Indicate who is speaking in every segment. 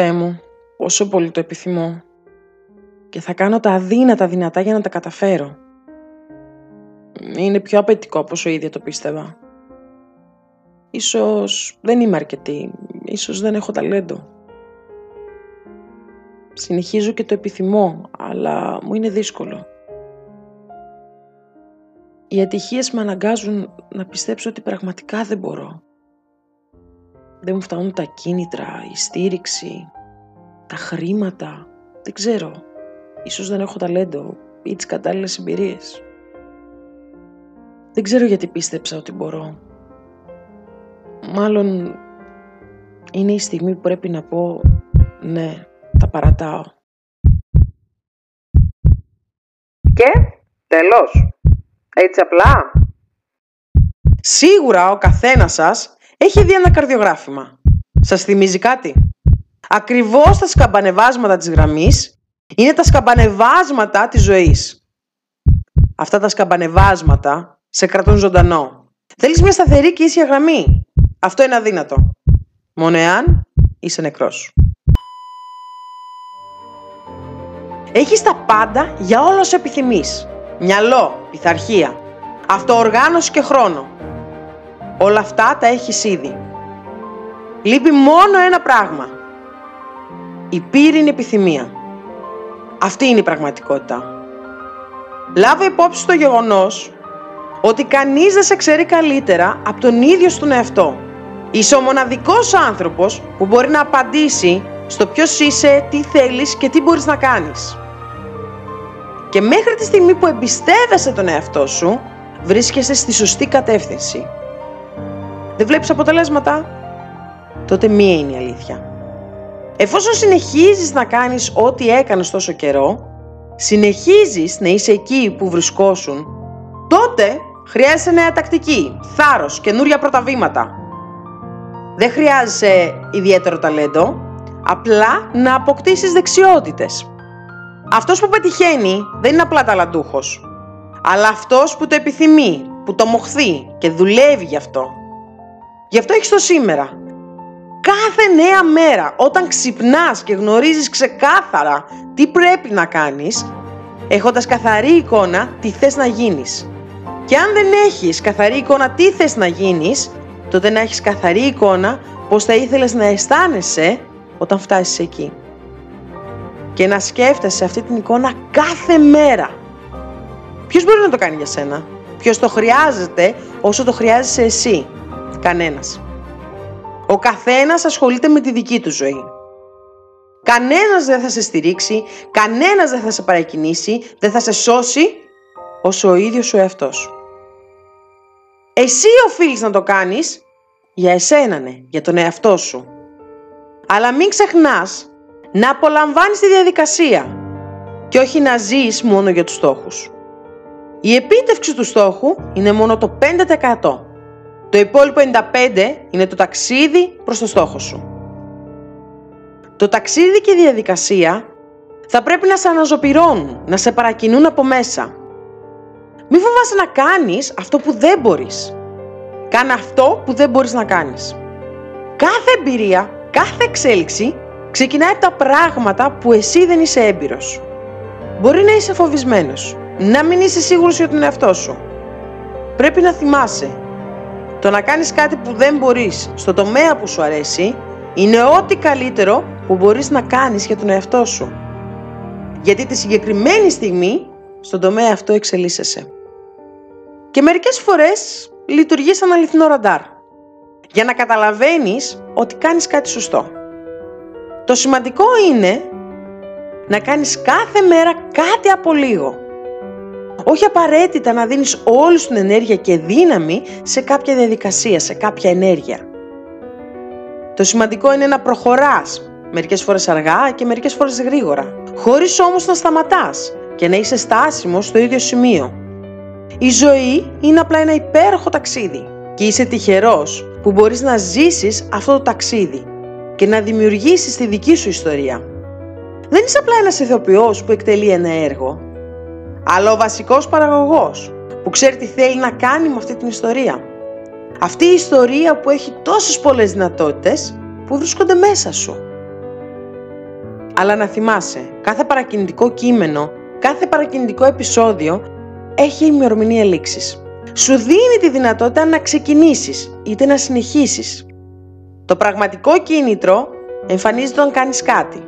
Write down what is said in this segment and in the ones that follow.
Speaker 1: Θεέ μου, πόσο πολύ το επιθυμώ. Και θα κάνω τα αδύνατα δυνατά για να τα καταφέρω. Είναι πιο απαιτητικό από όσο ίδια το πίστευα. Ίσως δεν είμαι αρκετή, ίσως δεν έχω ταλέντο. Συνεχίζω και το επιθυμώ, αλλά μου είναι δύσκολο. Οι ατυχίες με αναγκάζουν να πιστέψω ότι πραγματικά δεν μπορώ. Δεν μου φτάνουν τα κίνητρα, η στήριξη, τα χρήματα. Δεν ξέρω. Ίσως δεν έχω ταλέντο ή τις κατάλληλες εμπειρίες. Δεν ξέρω γιατί πίστεψα ότι μπορώ. Μάλλον είναι η στιγμή που πρέπει να πω ναι, τα παρατάω.
Speaker 2: Και τέλος. Έτσι απλά.
Speaker 1: Σίγουρα ο καθένας σας έχει δει ένα καρδιογράφημα. Σας θυμίζει κάτι; Ακριβώς τα σκαμπανεβάσματα της γραμμής είναι τα σκαμπανεβάσματα της ζωής. Αυτά τα σκαμπανεβάσματα σε κρατούν ζωντανό. Θέλεις μια σταθερή και ίσια γραμμή; Αυτό είναι αδύνατο. Μόνο εάν είσαι νεκρός. Έχεις τα πάντα για όλα όσα επιθυμείς. Μυαλό, πειθαρχία, αυτοοργάνωση και χρόνο. Όλα αυτά τα έχεις ήδη. Λείπει μόνο ένα πράγμα. Η πύρινη επιθυμία. Αυτή είναι η πραγματικότητα. Λάβω υπόψη το γεγονός ότι κανείς δεν σε ξέρει καλύτερα από τον ίδιο στον εαυτό. Είσαι ο μοναδικός άνθρωπος που μπορεί να απαντήσει στο ποιος είσαι, τι θέλεις και τι μπορείς να κάνεις. Και μέχρι τη στιγμή που εμπιστεύεσαι τον εαυτό σου, βρίσκεσαι στη σωστή κατεύθυνση. Δεν βλέπεις αποτελέσματα; Τότε μία είναι η αλήθεια. Εφόσον συνεχίζεις να κάνεις ό,τι έκανες τόσο καιρό, συνεχίζεις να είσαι εκεί που βρισκόσουν, τότε χρειάζεσαι νέα τακτική, θάρρος, καινούρια πρωταβήματα. Δεν χρειάζεσαι ιδιαίτερο ταλέντο, απλά να αποκτήσεις δεξιότητες. Αυτός που πετυχαίνει δεν είναι απλά ταλαντούχος, αλλά αυτός που το επιθυμεί, που το μοχθεί και δουλεύει γι' αυτό. Γι' αυτό έχεις το σήμερα. Κάθε νέα μέρα όταν ξυπνάς και γνωρίζεις ξεκάθαρα τι πρέπει να κάνεις, έχοντας καθαρή εικόνα τι θες να γίνεις. Και αν δεν έχεις καθαρή εικόνα τι θες να γίνεις, τότε να έχεις καθαρή εικόνα πώς θα ήθελες να αισθάνεσαι όταν φτάσεις εκεί. Και να σκέφτεσαι αυτή την εικόνα κάθε μέρα. Ποιος μπορεί να το κάνει για σένα; Ποιος το χρειάζεται όσο το χρειάζεσαι εσύ; Κανένας. Ο καθένας ασχολείται με τη δική του ζωή. Κανένας δεν θα σε στηρίξει, κανένας δεν θα σε παρακινήσει, δεν θα σε σώσει όσο ο ίδιος ο εαυτός Εσύ οφείλεις να το κάνεις για εσένα, ναι, για τον εαυτό σου. Αλλά μην ξεχνάς να απολαμβάνεις τη διαδικασία και όχι να ζεις μόνο για τους στόχους. Η επίτευξη του στόχου είναι μόνο το 5%. Το υπόλοιπο 95% είναι το ταξίδι προς το στόχο σου. Το ταξίδι και η διαδικασία θα πρέπει να σε αναζωπυρώνουν, να σε παρακινούν από μέσα. Μη φοβάσαι να κάνεις αυτό που δεν μπορείς. Κάνε αυτό που δεν μπορείς να κάνεις. Κάθε εμπειρία, κάθε εξέλιξη ξεκινάει από τα πράγματα που εσύ δεν είσαι έμπειρος. Μπορεί να είσαι φοβισμένος, να μην είσαι σίγουρος για τον εαυτό σου. Πρέπει να θυμάσαι, το να κάνεις κάτι που δεν μπορείς στο τομέα που σου αρέσει είναι ό,τι καλύτερο που μπορείς να κάνεις για τον εαυτό σου. Γιατί τη συγκεκριμένη στιγμή στον τομέα αυτό εξελίσσεσαι. Και μερικές φορές λειτουργείς σαν αληθινό ραντάρ. Για να καταλαβαίνεις ότι κάνεις κάτι σωστό. Το σημαντικό είναι να κάνεις κάθε μέρα κάτι από λίγο. Όχι απαραίτητα να δίνεις όλη την ενέργεια και δύναμη σε κάποια διαδικασία, σε κάποια ενέργεια. Το σημαντικό είναι να προχωράς, μερικές φορές αργά και μερικές φορές γρήγορα, χωρίς όμως να σταματάς και να είσαι στάσιμος στο ίδιο σημείο. Η ζωή είναι απλά ένα υπέροχο ταξίδι και είσαι τυχερός που μπορείς να ζήσεις αυτό το ταξίδι και να δημιουργήσεις τη δική σου ιστορία. Δεν είσαι απλά ένας ηθοποιός που εκτελεί ένα έργο, αλλά ο βασικός παραγωγός που ξέρει τι θέλει να κάνει με αυτή την ιστορία. Αυτή η ιστορία που έχει τόσες πολλές δυνατότητες που βρίσκονται μέσα σου. Αλλά να θυμάσαι, κάθε παρακινητικό κείμενο, κάθε παρακινητικό επεισόδιο έχει ημερομηνία λήξης. Σου δίνει τη δυνατότητα να ξεκινήσεις είτε να συνεχίσεις. Το πραγματικό κίνητρο εμφανίζεται όταν κάνεις κάτι.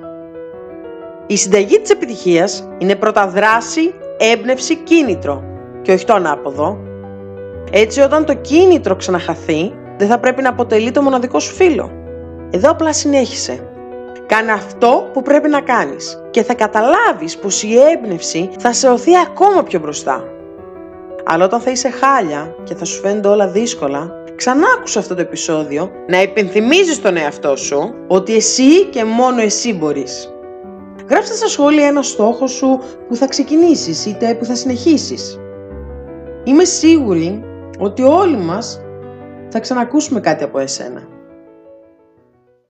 Speaker 1: Η συνταγή της επιτυχίας είναι πρώτα δράση, έμπνευση, κίνητρο και όχι το ανάποδο. Έτσι όταν το κίνητρο ξαναχαθεί, δεν θα πρέπει να αποτελεί το μοναδικό σου φίλο. Εδώ απλά συνέχισε. Κάνε αυτό που πρέπει να κάνεις και θα καταλάβεις πως η έμπνευση θα σε οθεί ακόμα πιο μπροστά. Αλλά όταν θα είσαι χάλια και θα σου φαίνονται όλα δύσκολα, ξανά άκουσα αυτό το επεισόδιο να υπενθυμίζεις τον εαυτό σου ότι εσύ και μόνο εσύ μπορείς. Γράψτε στα σχόλια ένα στόχο σου που θα ξεκινήσεις είτε που θα συνεχίσεις. Είμαι σίγουρη ότι όλοι μας θα ξανακούσουμε κάτι από εσένα.